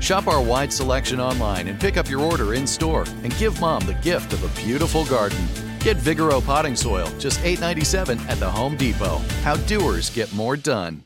Shop our wide selection online and pick up your order in store and give mom the gift of a beautiful garden. Get Vigoro potting soil, just $8.97 at the Home Depot. How doers get more done.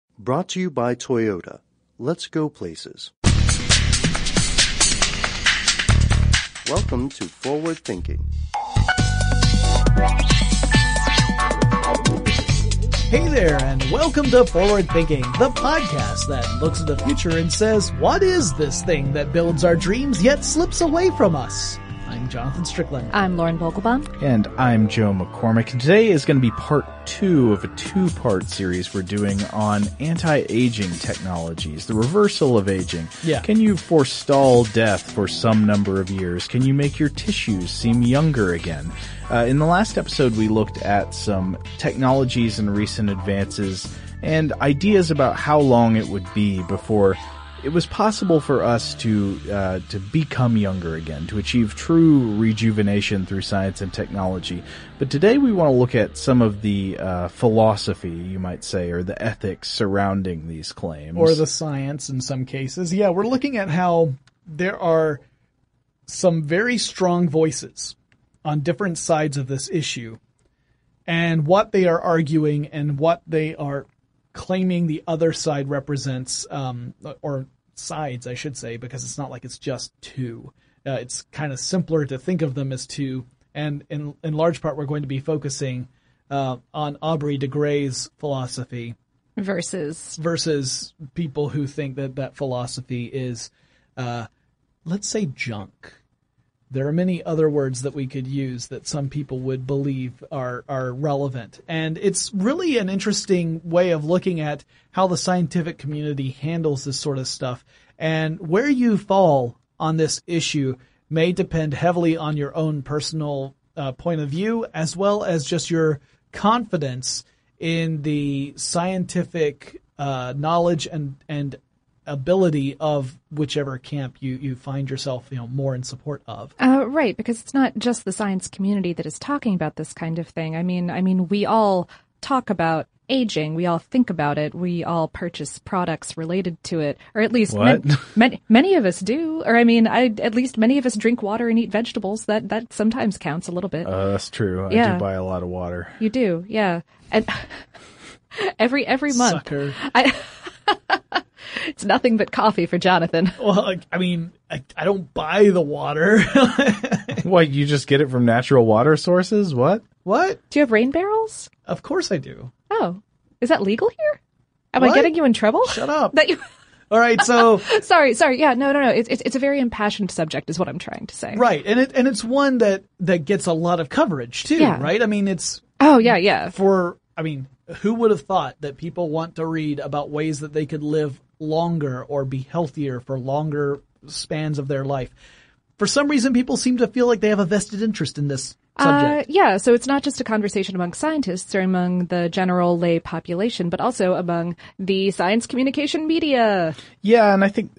Brought to you by Toyota. Let's go places. Welcome to Forward Thinking. Hey there, and welcome to Forward Thinking, the podcast that looks at the future and says, What is this thing that builds our dreams yet slips away from us? I'm Jonathan Strickland. I'm Lauren Vogelbaum. And I'm Joe McCormick. And today is going to be part two of a two part series we're doing on anti aging technologies, the reversal of aging. Yeah. Can you forestall death for some number of years? Can you make your tissues seem younger again? Uh, in the last episode, we looked at some technologies and recent advances and ideas about how long it would be before it was possible for us to uh, to become younger again, to achieve true rejuvenation through science and technology. But today we want to look at some of the uh, philosophy, you might say, or the ethics surrounding these claims, or the science in some cases. Yeah, we're looking at how there are some very strong voices on different sides of this issue, and what they are arguing and what they are claiming the other side represents, um, or sides, I should say, because it's not like it's just two. Uh, it's kind of simpler to think of them as two, and in in large part, we're going to be focusing uh, on Aubrey de Grey's philosophy versus versus people who think that that philosophy is, uh, let's say, junk. There are many other words that we could use that some people would believe are, are relevant. And it's really an interesting way of looking at how the scientific community handles this sort of stuff. And where you fall on this issue may depend heavily on your own personal uh, point of view, as well as just your confidence in the scientific uh, knowledge and, and ability of whichever camp you, you find yourself you know more in support of. Uh, right, because it's not just the science community that is talking about this kind of thing. I mean, I mean, we all talk about aging. We all think about it. We all purchase products related to it, or at least What? man- many, many of us do. Or I mean, I, at least many of us drink water and eat vegetables. That that sometimes counts a little bit. Uh, that's true. I Yeah. do buy a lot of water. You do, yeah. And every every month. Sucker. I, it's nothing but coffee for Jonathan. Well, I mean, I, I don't buy the water. What, you just get it from natural water sources? What? what? Do you have rain barrels? Of course I do. Oh, is that legal here? Am I getting you in trouble? Shut up. That you? All right, so sorry, sorry. Yeah, no, no, no. It's, it's it's a very impassioned subject, is what I'm trying to say. right, and it and it's one that that gets a lot of coverage too, Yeah. right? I mean, it's Oh yeah, yeah. for I mean, who would have thought that people want to read about ways that they could live longer or be healthier for longer spans of their life? For some reason, people seem to feel like they have a vested interest in this Uh, subject. yeah, so it's not just a conversation among scientists or among the general lay population, but also among the science communication media. Yeah, and I think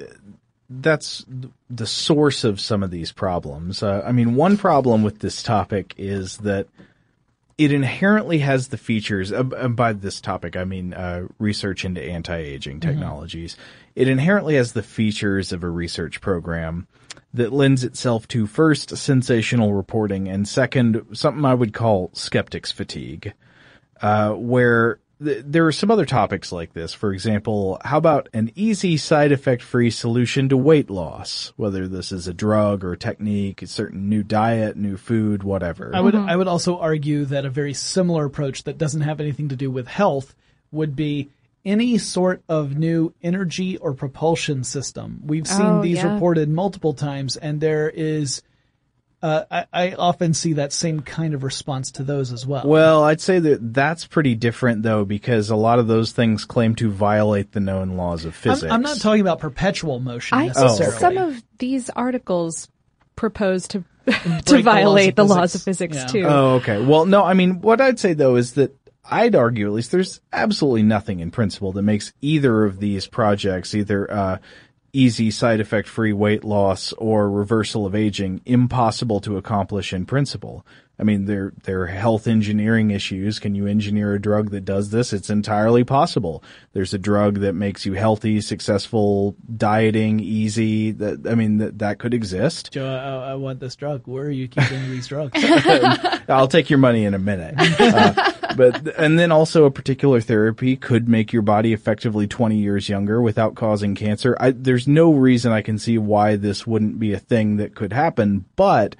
that's the source of some of these problems. Uh, I mean, one problem with this topic is that it inherently has the features. Uh, by this topic, I mean uh, research into anti-aging technologies. It inherently has the features of a research program that lends itself to first sensational reporting and second something I would call skeptics fatigue uh, where th- there are some other topics like this. For example, how about an easy side effect free solution to weight loss? Whether this is a drug or a technique, a certain new diet, new food, whatever. I would mm-hmm. I would also argue that a very similar approach that doesn't have anything to do with health would be any sort of new energy or propulsion system. We've seen Oh, these yeah. reported multiple times, and there is. Uh, I, I often see that same kind of response to those as well. Well, I'd say that that's pretty different though, because a lot of those things claim to violate the known laws of I'm, physics. I'm not talking about perpetual motion I necessarily. think some of these articles propose to to Break the laws violate of the laws of physics. physics Yeah. too. Oh, okay. Well, no, I mean, what I'd say though is that I'd argue, at least, there's absolutely nothing in principle that makes either of these projects, either uh, easy side effect free weight loss or reversal of aging, impossible to accomplish in principle. I mean, there there are health engineering issues. Can you engineer a drug that does this? It's entirely possible. There's a drug that makes you healthy, successful, dieting, easy. That I mean, that that could exist. Joe, I, I want this drug. Where are you keeping these drugs? I'll take your money in a minute. Uh, but and then also a particular therapy could make your body effectively 20 years younger without causing cancer. I, there's no reason I can see why this wouldn't be a thing that could happen, but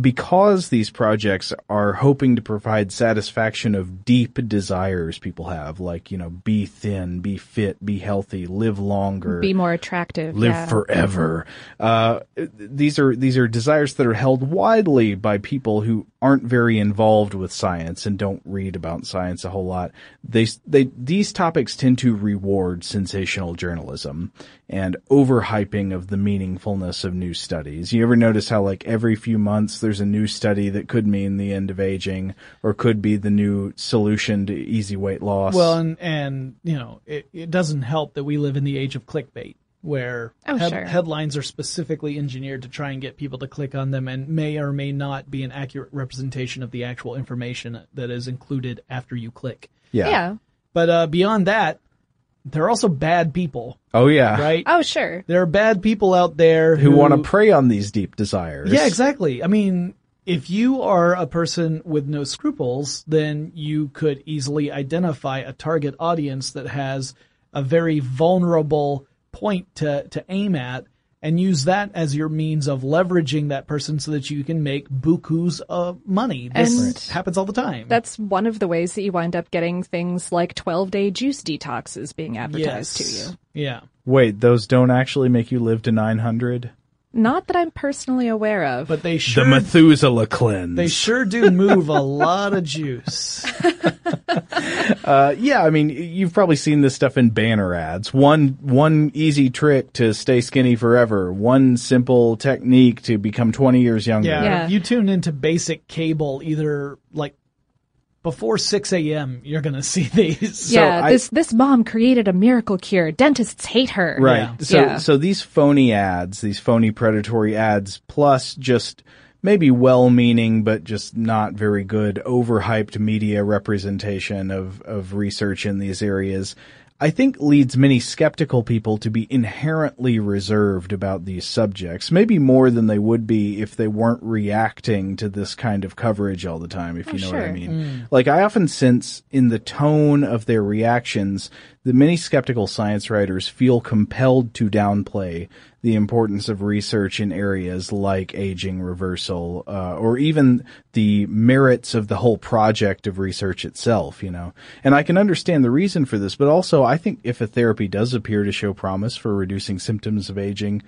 because these projects are hoping to provide satisfaction of deep desires people have, like, you know, be thin, be fit, be healthy, live longer Be more attractive. live yeah. forever. Uh, these are these are desires that are held widely by people who aren't very involved with science and don't read about science a whole lot. They they these topics tend to reward sensational journalism and overhyping of the meaningfulness of new studies. You ever notice how like every few months there's a new study that could mean the end of aging or could be the new solution to easy weight loss? Well, and, and you know, it, it doesn't help that we live in the age of clickbait, where Oh, head- sure. headlines are specifically engineered to try and get people to click on them, and may or may not be an accurate representation of the actual information that is included after you click. yeah. Yeah. But uh, beyond that, there are also bad people, Oh yeah. right? Oh sure. There are bad people out there Who want to prey on these deep desires. Yeah, exactly. I mean, if you are a person with no scruples, then you could easily identify a target audience that has a very vulnerable point to, to aim at and use that as your means of leveraging that person so that you can make bukus of money. This And- happens all the time. That's one of the ways that you wind up getting things like 12 day juice detoxes being advertised to you. Yeah. Wait, those don't actually make you live to 900? Not that I'm personally aware of. But they sure The Methuselah cleanse. they sure do move a lot of juice. uh, yeah, I mean, you've probably seen this stuff in banner ads. One, one easy trick to stay skinny forever. One simple technique to become 20 years younger. Yeah, Yeah. If you tune into basic cable, either like before 6 a.m., you're going to see these. yeah, I- this this mom created a miracle cure. Dentists hate her. Right. Yeah. So, Yeah. so these phony ads, these phony predatory ads, plus just maybe well-meaning but just not very good overhyped media representation of of research in these areas I think leads many skeptical people to be inherently reserved about these subjects, maybe more than they would be if they weren't reacting to this kind of coverage all the time, if Oh, you know sure. what I mean. Mm. Like I often sense in the tone of their reactions that many skeptical science writers feel compelled to downplay the importance of research in areas like aging reversal, uh, or even the merits of the whole project of research itself, you know. And I can understand the reason for this, but also I think if a therapy does appear to show promise for reducing symptoms of aging,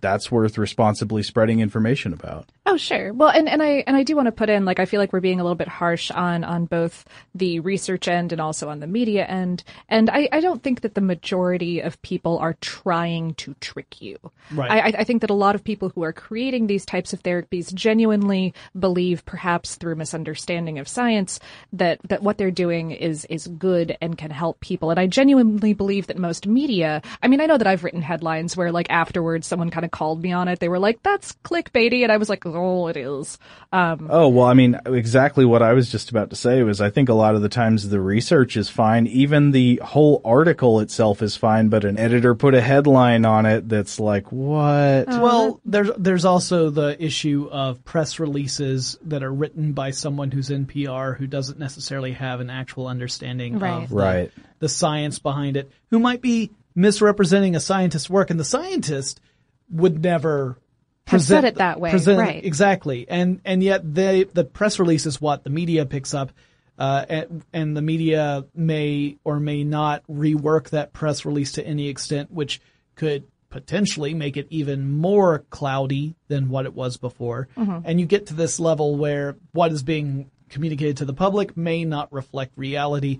that's worth responsibly spreading information about. Oh, sure. Well, and, and I and I do want to put in like I feel like we're being a little bit harsh on on both the research end and also on the media end. And I, I don't think that the majority of people are trying to trick you. Right. I, I- I think that a lot of people who are creating these types of therapies genuinely believe, perhaps through misunderstanding of science, that that what they're doing is is good and can help people. And I genuinely believe that most media. I mean, I know that I've written headlines where like afterwards someone kind of called me on it. They were like, "That's clickbaity," and I was like, "Oh, it is." Um, Oh, well, I mean, exactly what I was just about to say was I think a lot of the times the research is fine. Even the whole article itself is fine, but an editor put a headline on it that's like, what? Well, there's there's also the issue of press releases that are written by someone who's in PR who doesn't necessarily have an actual understanding Right. of the, Right. the science behind it, who might be misrepresenting a scientist's work, and the scientist would never Have said present- it that way, present- right. Exactly, and and yet they the press release is what the media picks up. Uh, and, and the media may or may not rework that press release to any extent, which could potentially make it even more cloudy than what it was before. Mm-hmm. And you get to this level where what is being communicated to the public may not reflect reality.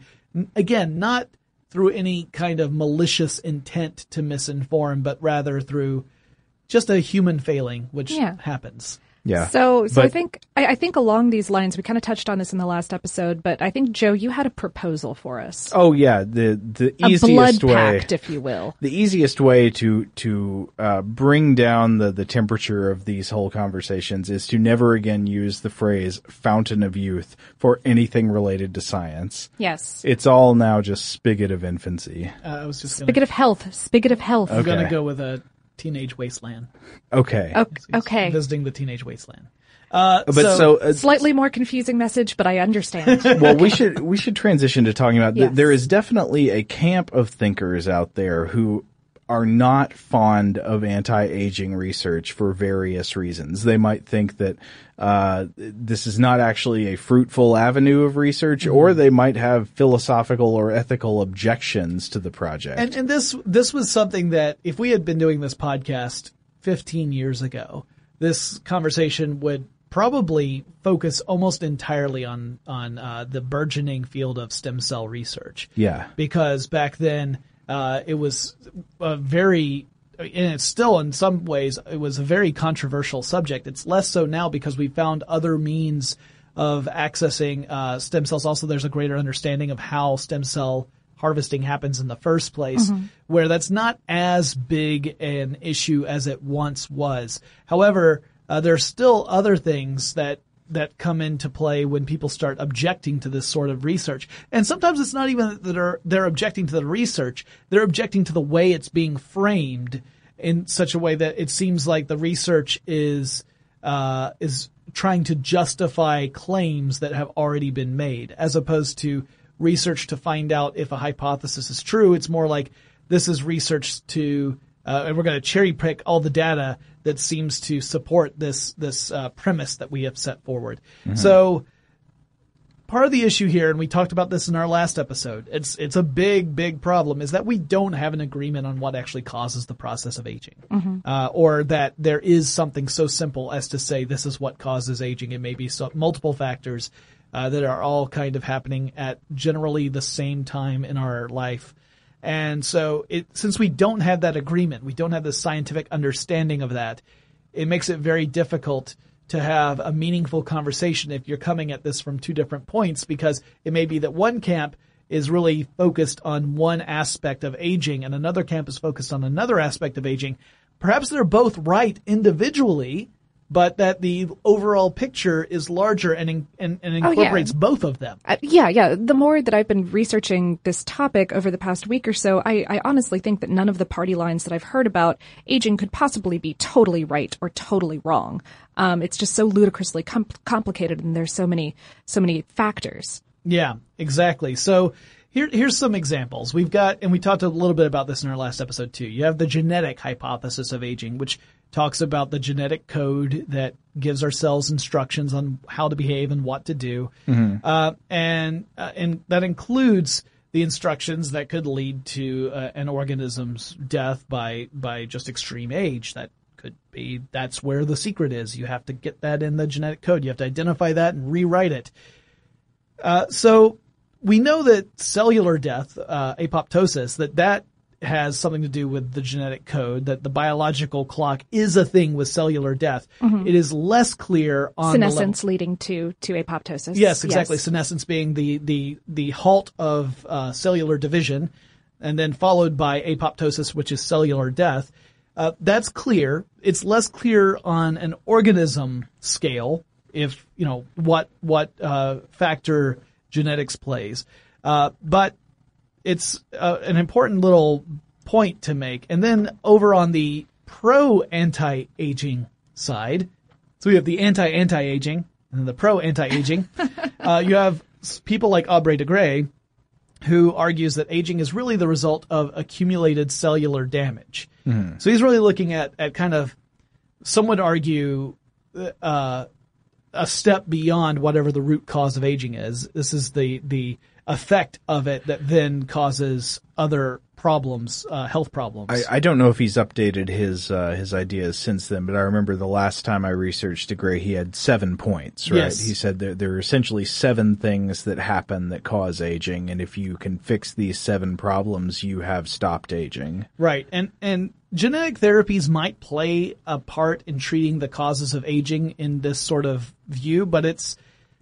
Again, not through any kind of malicious intent to misinform, but rather through just a human failing, which Yeah. happens. Yeah. So, so I think I, I think along these lines, we kind of touched on this in the last episode, but I think Joe, you had a proposal for us, Oh yeah, the the a easiest blood way, pact, if you will. the easiest way to to uh, bring down the the temperature of these whole conversations is to never again use the phrase "fountain of youth" for anything related to science. Yes. It's all now just spigot of infancy. Uh, I was just gonna, Spigot of health. Spigot of health. I'm gonna go with a teenage wasteland. Okay, O- Okay. Visiting the teenage wasteland. Uh, but so, uh, Slightly more confusing message, but I understand. well, we should we should transition to talking about. th Yes. there is definitely a camp of thinkers out there who are not fond of anti-aging research for various reasons. They might think that uh, this is not actually a fruitful avenue of research, or they might have philosophical or ethical objections to the project. And, and this this was something that if we had been doing this podcast 15 years ago, this conversation would probably focus almost entirely on on uh, the burgeoning field of stem cell research. yeah, because back then uh, it was a very and it's still in some ways it was a very controversial subject. It's less so now because we found other means of accessing uh, stem cells. Also, there's a greater understanding of how stem cell harvesting happens in the first place, where that's not as big an issue as it once was. However, uh, there's still other things that that come into play when people start objecting to this sort of research. And sometimes it's not even that they're, they're objecting to the research, they're objecting to the way it's being framed in such a way that it seems like the research is, uh, is trying to justify claims that have already been made, as opposed to research to find out if a hypothesis is true. It's more like this is research to, uh, and we're going to cherry pick all the data that seems to support this this uh, premise that we have set forward. So part of the issue here, and we talked about this in our last episode, it's it's a big big problem, is that we don't have an agreement on what actually causes the process of aging, uh, or that there is something so simple as to say this is what causes aging. It may be so, multiple factors uh, that are all kind of happening at generally the same time in our life. And so it, since we don't have that agreement, we don't have the scientific understanding of that, it makes it very difficult to have a meaningful conversation if you're coming at this from two different points because it may be that one camp is really focused on one aspect of aging and another camp is focused on another aspect of aging. Perhaps they're both right individually, but that the overall picture is larger and in, and, and Oh, yeah. incorporates both of them. Uh, yeah, yeah. The more that I've been researching this topic over the past week or so, I, I honestly think that none of the party lines that I've heard about aging could possibly be totally right or totally wrong. Um, it's just so ludicrously com- complicated, and there's so many, so many factors. Yeah, exactly. So here, here's some examples. We've got, and we talked a little bit about this in our last episode too. You have the genetic hypothesis of aging, which talks about the genetic code that gives our cells instructions on how to behave and what to do. Uh, and, uh, and that includes the instructions that could lead to uh, an organism's death by, by just extreme age. That could be, that's where the secret is. You have to get that in the genetic code. You have to identify that and rewrite it. Uh, so we know that cellular death, uh, apoptosis, that that has something to do with the genetic code, that the biological clock is a thing with cellular death. It is less clear on Senescence leading to to apoptosis. Yes, exactly. Senescence being the the the halt of uh, cellular division, and then followed by apoptosis, which is cellular death. Uh, that's clear. It's less clear on an organism scale, if you know what what uh, factor genetics plays, uh, but it's uh, an important little point to make. And then over on the pro anti aging side, so we have the anti anti aging and the pro anti aging. uh, you have people like Aubrey de Grey, who argues that aging is really the result of accumulated cellular damage. So he's really looking at, at kind of, some would argue, uh, a step beyond whatever the root cause of aging is. This is the, the effect of it that then causes other problems, uh, health problems. I, I don't know if he's updated his uh, his ideas since then, but I remember the last time I researched de Grey, he had seven points. Right? Yes. He said there there are essentially seven things that happen that cause aging, and if you can fix these seven problems, you have stopped aging. Right. And and genetic therapies might play a part in treating the causes of aging in this sort of view, but it's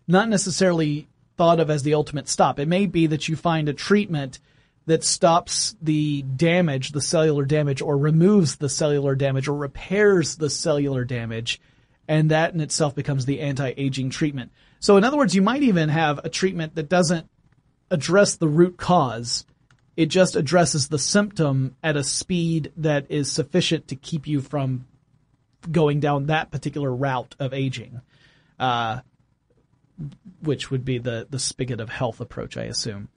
not necessarily thought of as the ultimate stop. It may be that you find a treatment that stops the damage, the cellular damage, or removes the cellular damage, or repairs the cellular damage, and that in itself becomes the anti-aging treatment. So in other words, you might even have a treatment that doesn't address the root cause. It just addresses the symptom at a speed that is sufficient to keep you from going down that particular route of aging. Uh, which would be the, the spigot of health approach, I assume.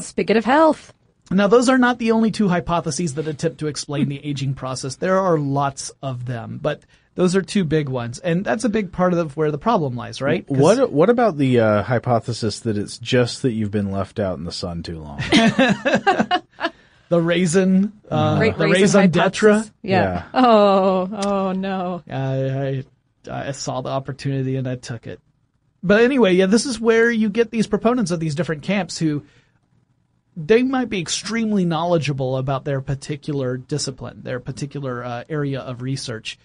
Spigot of health. Now, those are not the only two hypotheses that attempt to explain the aging process. There are lots of them, but those are two big ones, and that's a big part of where the problem lies, right? What what about the uh, hypothesis that it's just that you've been left out in the sun too long? the raisin, uh, Great the raisin raison d'etre. Yeah. Yeah. Oh, oh no. I, I I saw the opportunity and I took it. But anyway, yeah, this is where you get these proponents of these different camps who they might be extremely knowledgeable about their particular discipline, their particular uh, area of research.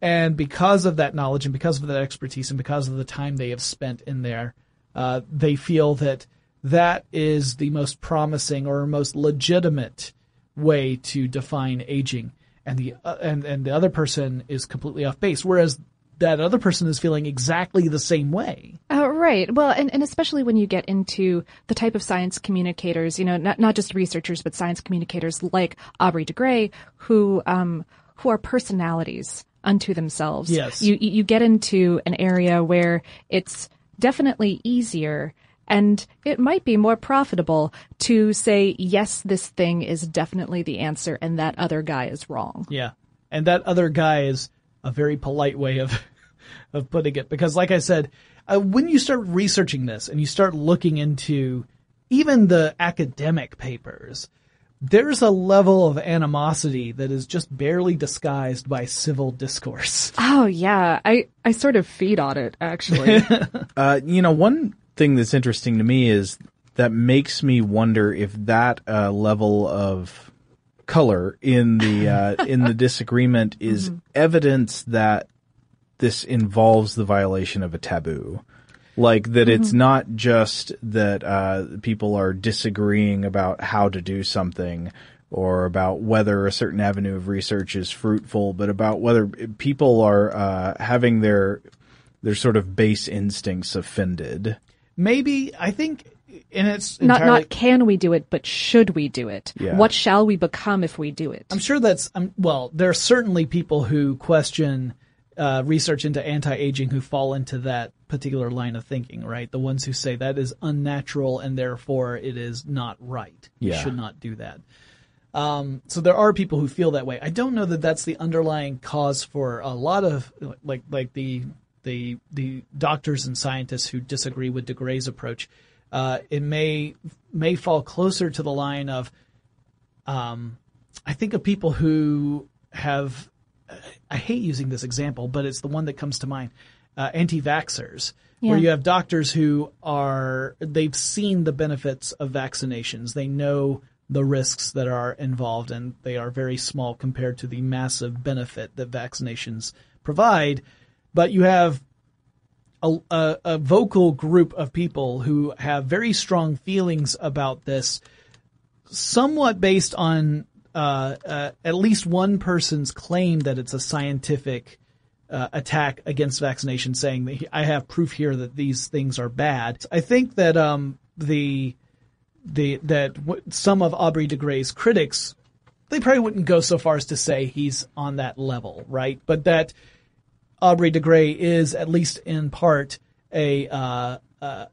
And because of that knowledge and because of that expertise and because of the time they have spent in there, uh, they feel that that is the most promising or most legitimate way to define aging. And the, uh, and, and the other person is completely off base. Whereas that other person is feeling exactly the same way. Oh, right. Well, and, and especially when you get into the type of science communicators, you know, not, not just researchers, but science communicators like Aubrey de Grey, who, um, who are personalities unto themselves. Yes. You, you you get into an area where it's definitely easier and it might be more profitable to say, yes, this thing is definitely the answer and that other guy is wrong. Yeah. And that other guy is a very polite way of of putting it because like I said, uh, when you start researching this and you start looking into even the academic papers, there's a level of animosity that is just barely disguised by civil discourse. Oh yeah, I, I sort of feed on it actually. Uh, you know, one thing that's interesting to me is that makes me wonder if that uh, level of color in the uh, in the disagreement is evidence that this involves the violation of a taboo. Like that it's not just that uh, people are disagreeing about how to do something, or about whether a certain avenue of research is fruitful, but about whether people are uh, having their their sort of base instincts offended. Maybe I think, and it's Not entirely, not can we do it, but should we do it? Yeah. What shall we become if we do it? I'm sure that's um, well. There are certainly people who question uh, research into anti-aging who fall into that particular line of thinking, right? The ones who say that is unnatural and therefore it is not right. You should not do that. Um, so there are people who feel that way. I don't know that that's the underlying cause for a lot of like like the the the doctors and scientists who disagree with de Grey's approach. Uh, it may may fall closer to the line of um, I think of people who have, I hate using this example, but it's the one that comes to mind, uh, anti-vaxxers, where you have doctors who are, they've seen the benefits of vaccinations. They know the risks that are involved and they are very small compared to the massive benefit that vaccinations provide. But you have a, a, a vocal group of people who have very strong feelings about this somewhat based on uh, uh, at least one person's claim that it's a scientific uh, attack against vaccination, saying that he, I have proof here that these things are bad. I think that um, the the that w- some of Aubrey de Grey's critics they probably wouldn't go so far as to say he's on that level, right? But that Aubrey de Grey is at least in part a uh, uh,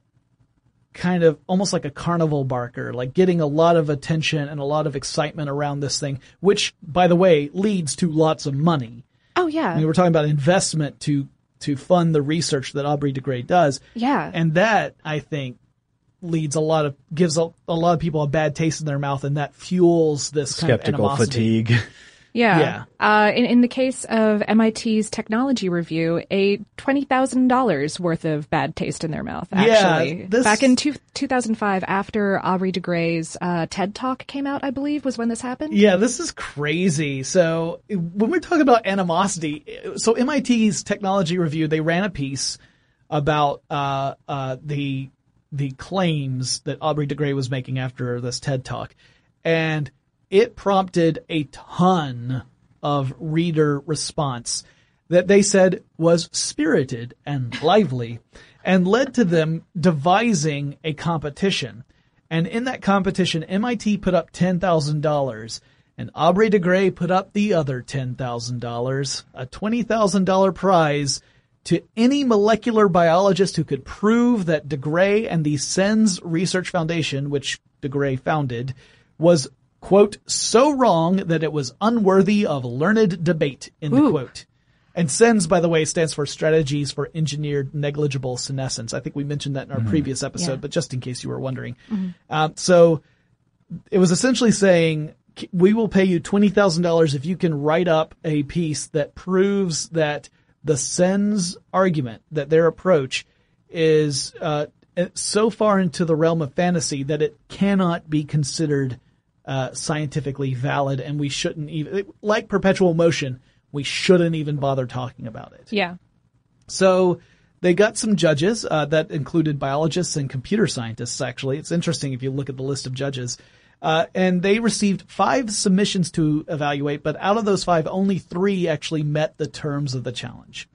kind of almost like a carnival barker, like getting a lot of attention and a lot of excitement around this thing, which, by the way, leads to lots of money. oh yeah, I mean, we're talking about investment to to fund the research that Aubrey de Grey does, yeah. and that I think leads a lot of gives a, a lot of people a bad taste in their mouth, and that fuels this kind Skeptical of animosity. fatigue. Yeah. Yeah. Uh, in, in the case of MIT's technology review, a $20,000 worth of bad taste in their mouth, Yeah, actually. this- Back in two, 2005, after Aubrey de Grey's uh, TED Talk came out, I believe, was when this happened. Yeah, this is crazy. So when we're talking about animosity, so MIT's technology review, they ran a piece about uh, uh, the the claims that Aubrey de Grey was making after this TED talk, and it prompted a ton of reader response that they said was spirited and lively, and led to them devising a competition. And in that competition, MIT put up $10,000 and Aubrey de Grey put up the other $10,000, a $20,000 prize to any molecular biologist who could prove that de Grey and the SENS Research Foundation, which de Grey founded, was, quote, so wrong that it was unworthy of learned debate, end Ooh. quote. And SENS, by the way, stands for Strategies for Engineered Negligible Senescence. I think we mentioned that in our previous episode, Yeah. but just in case you were wondering. Um, so it was essentially saying, we will pay you $20,000 if you can write up a piece that proves that the SENS argument, that their approach is uh, so far into the realm of fantasy that it cannot be considered uh, scientifically valid and we shouldn't even, like perpetual motion, we shouldn't even bother talking about it. Yeah. So they got some judges uh, that included biologists and computer scientists. Actually, it's interesting if you look at the list of judges. Uh, and they received five submissions to evaluate, but out of those five, only three actually met the terms of the challenge.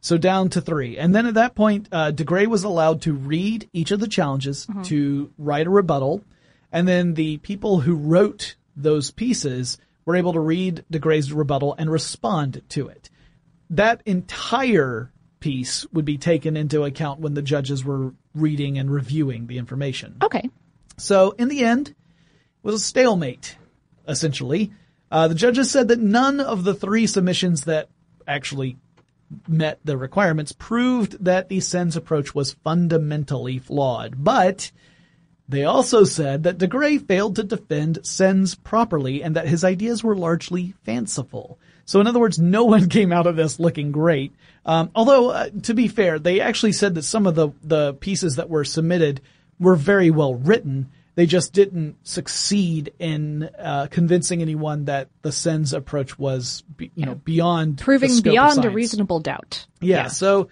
So down to three. And then at that point, uh, de Grey was allowed to read each of the challenges, to write a rebuttal, and then the people who wrote those pieces were able to read de Grey's rebuttal and respond to it. That entire piece would be taken into account when the judges were reading and reviewing the information. Okay. So in the end, it was a stalemate, essentially. Uh, the judges said that none of the three submissions that actually met the requirements proved that the SENS approach was fundamentally flawed. But they also said that de Grey failed to defend SENS properly and that his ideas were largely fanciful. So in other words, no one came out of this looking great. Um, although, uh, to be fair, they actually said that some of the, the pieces that were submitted were very well written. They just didn't succeed in uh, convincing anyone that the SENS approach was, be, you know, beyond Proving beyond a reasonable doubt. Yeah, So,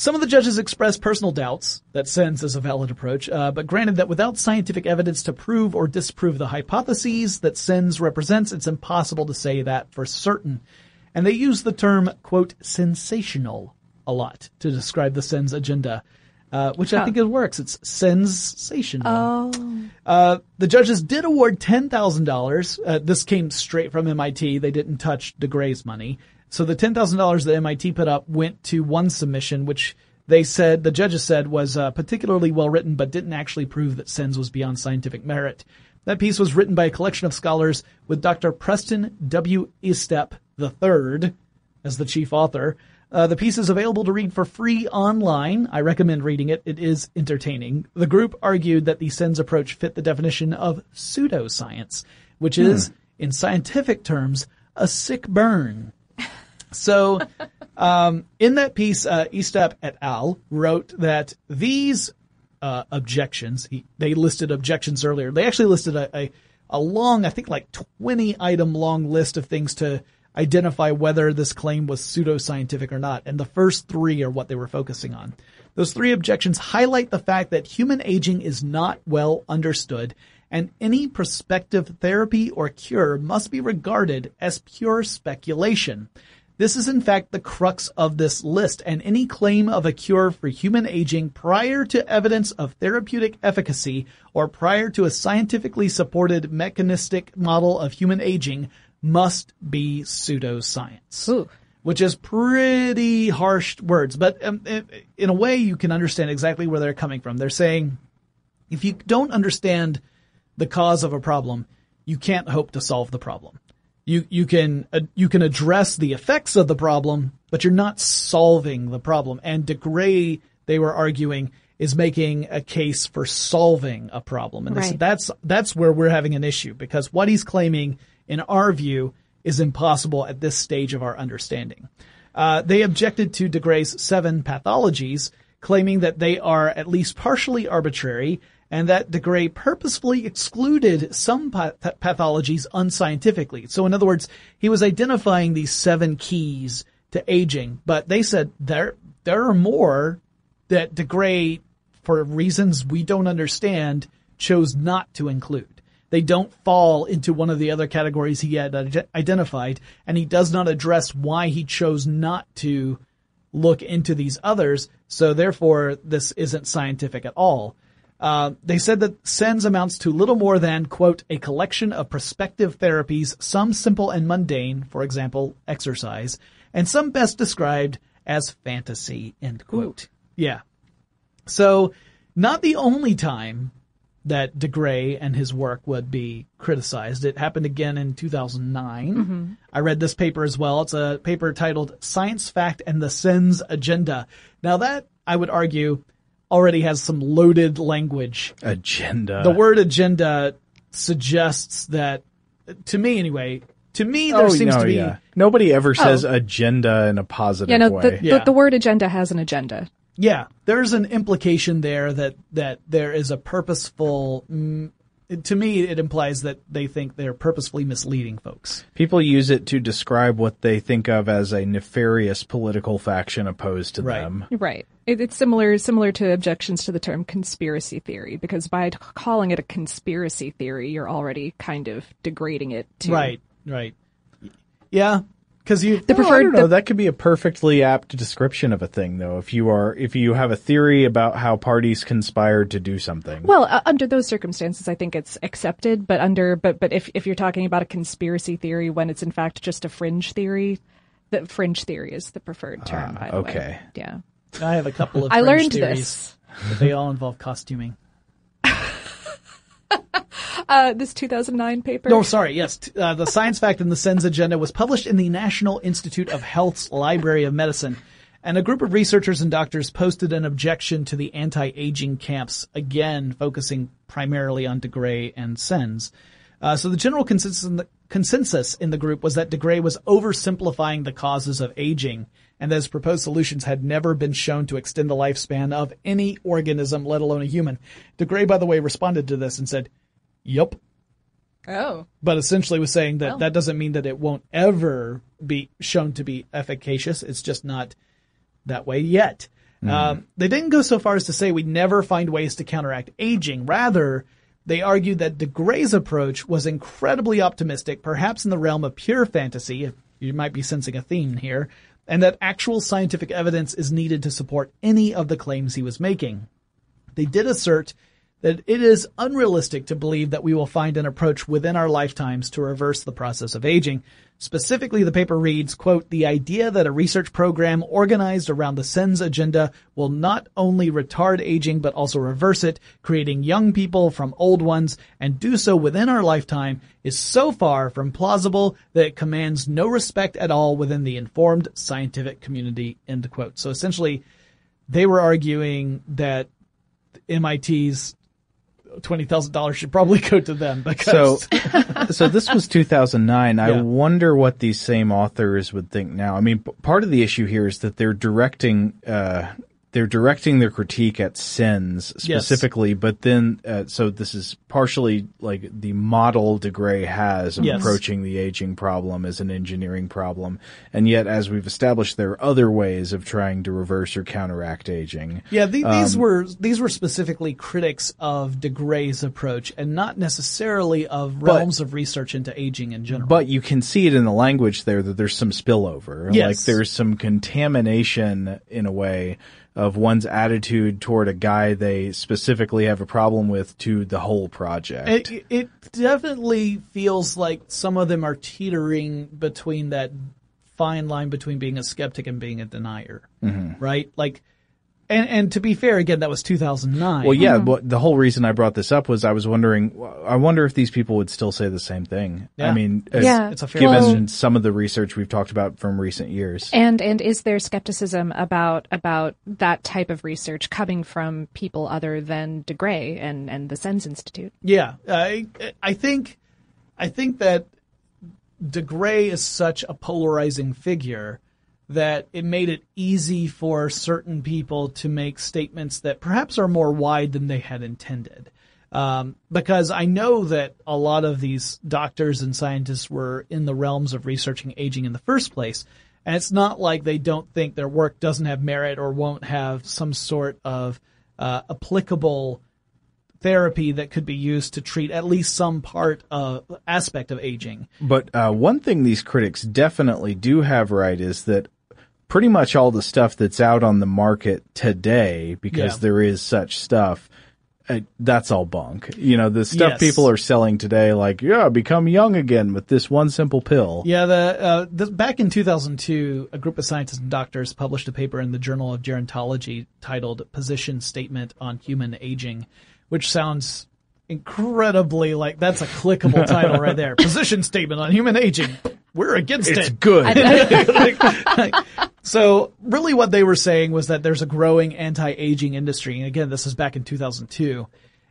Some of the judges expressed personal doubts that SENS is a valid approach, uh, but granted that without scientific evidence to prove or disprove the hypotheses that SENS represents, it's impossible to say that for certain. And they use the term, quote, sensational a lot to describe the SENS agenda, uh, which I think it works. It's sensational. Oh. Uh, the judges did award $10,000. Uh, this came straight from MIT. They didn't touch de Grey's money. So the $10,000 that MIT put up went to one submission, which they said, the judges said was uh, particularly well written, but didn't actually prove that SENS was beyond scientific merit. That piece was written by a collection of scholars with Dr. Preston W. Estep III as the chief author. Uh, the piece is available to read for free online. I recommend reading it. It is entertaining. The group argued that the SENS approach fit the definition of pseudoscience, which is, in scientific terms, a sick burn. So, um, in that piece, uh, Estep et al. wrote that these uh, objections, he, they listed objections earlier. They actually listed a, a, a long, I think like 20 item long list of things to identify whether this claim was pseudoscientific or not. And the first three are what they were focusing on. Those three objections highlight the fact that human aging is not well understood and any prospective therapy or cure must be regarded as pure speculation. This is in fact the crux of this list, and any claim of a cure for human aging prior to evidence of therapeutic efficacy or prior to a scientifically supported mechanistic model of human aging must be pseudoscience. Ooh. Which is pretty harsh words, but um, in a way you can understand exactly where they're coming from. They're saying, if you don't understand the cause of a problem, you can't hope to solve the problem you you can uh, you can address the effects of the problem, but you're not solving the problem. And de Grey, they were arguing, is making a case for solving a problem, and Right. that's that's where we're having an issue because what he's claiming, in our view, is impossible at this stage of our understanding. Uh, they objected to De DeGray's seven pathologies, claiming that they are at least partially arbitrary and that de Grey purposefully excluded some pa- pathologies unscientifically. So in other words, he was identifying these seven keys to aging, but they said there, there are more that de Grey, for reasons we don't understand, chose not to include. They don't fall into one of the other categories he had identified, and he does not address why he chose not to look into these others. So therefore, this isn't scientific at all. Uh, they said that SENS amounts to little more than, quote, a collection of prospective therapies, some simple and mundane, for example, exercise, and some best described as fantasy, end quote. Yeah. So, not the only time that de Grey and his work would be criticized. It happened again in 2009. I read this paper as well. It's a paper titled Science Fact and the SENS Agenda. Now that, I would argue, already has some loaded language. Agenda. The word agenda suggests that, to me anyway, to me there oh, seems no, to be, yeah. Nobody ever says Oh. agenda in a positive Yeah, no, way. the, the, the word agenda has an agenda. yeah, there's an implication there that, that there is a purposeful, mm, to me it implies that they think they're purposefully misleading folks. People use it to describe what they think of as a nefarious political faction opposed to Right. them. Right. It, it's similar similar to objections to the term conspiracy theory because by t- calling it a conspiracy theory, you're already kind of degrading it to Right, right. Yeah, because you, the Well, I preferred. don't know. the- that could be a perfectly apt description of a thing, though. If you are, if you have a theory about how parties conspired to do something. well, uh, under those circumstances, I think it's accepted. But under but but if if you're talking about a conspiracy theory when it's in fact just a fringe theory, the fringe theory is the preferred term. by the way. okay. Yeah. I have a couple of I learned theories, this. but they all involve costuming. Uh, this 2009 paper. No, sorry. Yes, uh, the science fact in the SENS agenda was published in the National Institute of Health's Library of Medicine, and a group of researchers and doctors posted an objection to the anti-aging camps, again focusing primarily on de Grey and SENS. Uh, so the general consensus in the, consensus in the group was that de Grey was oversimplifying the causes of aging, and that his proposed solutions had never been shown to extend the lifespan of any organism, let alone a human. de Grey, by the way, responded to this and said, "Yup." Oh. but essentially was saying that that doesn't mean that it won't ever be shown to be efficacious. It's just not that way yet. Um, they didn't go so far as to say we'd never find ways to counteract aging. Rather, they argued that de Grey's approach was incredibly optimistic, perhaps in the realm of pure fantasy, if you might be sensing a theme here, and that actual scientific evidence is needed to support any of the claims he was making. They did assert that it is unrealistic to believe that we will find an approach within our lifetimes to reverse the process of aging. Specifically, the paper reads, quote, the idea that a research program organized around the SENS agenda will not only retard aging, but also reverse it, creating young people from old ones, and do so within our lifetime is so far from plausible that it commands no respect at all within the informed scientific community, end quote. So essentially, they were arguing that MIT's twenty thousand dollars should probably go to them because So, so this was 2009. I wonder what these same authors would think now. I mean, p- part of the issue here is that they're directing, uh, they're directing their critique at SENS Yes. specifically, but then, uh, so this is partially like the model de Grey has of Yes. approaching the aging problem as an engineering problem. And yet, as we've established, there are other ways of trying to reverse or counteract aging. Yeah, the, these Um, were these were specifically critics of de Grey's approach, and not necessarily of realms of research into aging in general. But you can see it in the language there that there's some spillover. Yes. Like there's some contamination in a way of one's attitude toward a guy they specifically have a problem with to the whole project. it, it definitely feels like some of them are teetering between that fine line between being a skeptic and being a denier, Mhm. right? Like, and and to be fair, again, that was 2009. Well, yeah, mm-hmm. but the whole reason I brought this up was I was wondering, I wonder if these people would still say the same thing. Yeah. I mean, Yeah. it's a fair given question. some of the research we've talked about from recent years. And and is there skepticism about about that type of research coming from people other than De Grey and and the SENS Institute? Yeah, I I think I think that De Grey is such a polarizing figure that it made it easy for certain people to make statements that perhaps are more wide than they had intended. Um, because I know that a lot of these doctors and scientists were in the realms of researching aging in the first place. And it's not like they don't think their work doesn't have merit or won't have some sort of uh, applicable therapy that could be used to treat at least some part of aspect of aging. But uh, one thing these critics definitely do have right is that pretty much all the stuff that's out on the market today, because Yeah. there is such stuff, uh, that's all bunk. You know, the stuff Yes. people are selling today, like, yeah, become young again with this one simple pill. Yeah, the, uh, the back in 2002, a group of scientists and doctors published a paper in the Journal of Gerontology titled "Position Statement on Human Aging," which sounds incredibly like that's a clickable title right there. Position statement on human aging. We're against it. It's it. good. Like- so really what they were saying was that there's a growing anti-aging industry. And again, this is back in 2002.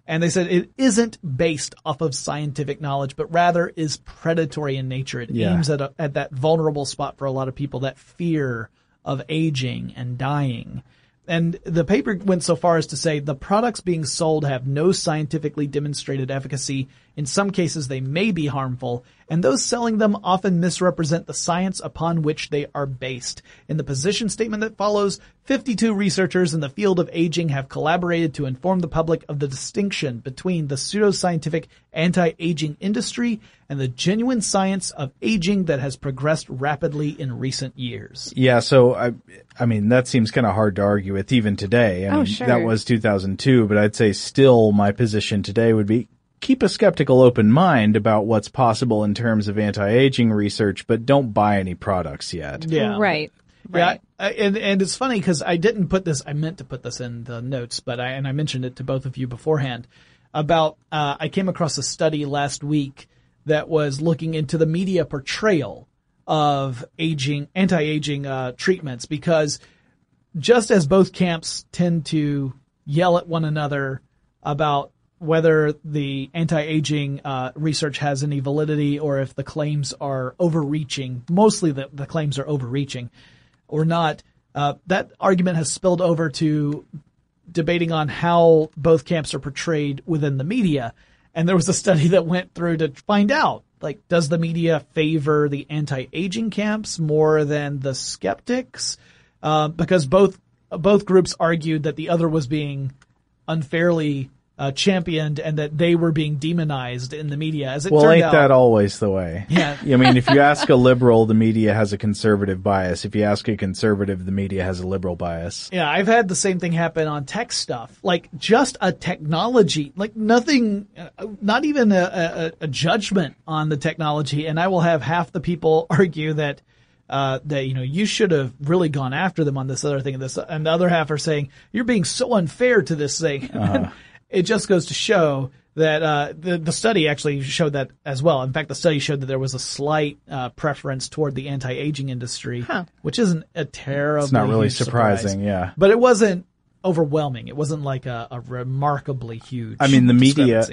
And they said it isn't based off of scientific knowledge, but rather is predatory in nature. It Yeah. aims at, a, at that vulnerable spot for a lot of people, that fear of aging and dying. And the paper went so far as to say the products being sold have no scientifically demonstrated efficacy. In some cases, they may be harmful, and those selling them often misrepresent the science upon which they are based. In the position statement that follows, 52 researchers in the field of aging have collaborated to inform the public of the distinction between the pseudoscientific anti-aging industry and the genuine science of aging that has progressed rapidly in recent years. Yeah, so I, I mean, that seems kind of hard to argue with even today. I Oh, mean, sure. that was 2002, but I'd say still my position today would be keep a skeptical open mind about what's possible in terms of anti-aging research, but don't buy any products yet. Yeah. Right. Yeah, Right. I- and and it's funny because I didn't put this. I meant to put this in the notes, but I and I mentioned it to both of you beforehand about. Uh, I came across a study last week that was looking into the media portrayal of aging, anti-aging uh, treatments because just as both camps tend to yell at one another about whether the anti-aging uh, research has any validity or if the claims are overreaching, mostly the, the claims are overreaching or not, uh, that argument has spilled over to debating on how both camps are portrayed within the media. And there was a study that went through to find out, like, does the media favor the anti-aging camps more than the skeptics? Uh, because both both groups argued that the other was being unfairly uh, championed and that they were being demonized in the media. As it Well, ain't out, that always the way? Yeah. I mean, if you ask a liberal, the media has a conservative bias. If you ask a conservative, the media has a liberal bias. Yeah, I've had the same thing happen on tech stuff. Like just a technology, like nothing, uh, not even a, a, a judgment on the technology. And I will have half the people argue that, uh, that, you know, you should have really gone after them on this other thing and this, and the other half are saying, you're being so unfair to this thing. it just goes to show that uh, the the study actually showed that as well. In fact, the study showed that there was a slight uh, preference toward the anti aging industry, which isn't a terrible. It's not really surprising, yeah. But it wasn't overwhelming. It wasn't like a, a remarkably huge. I mean, the media,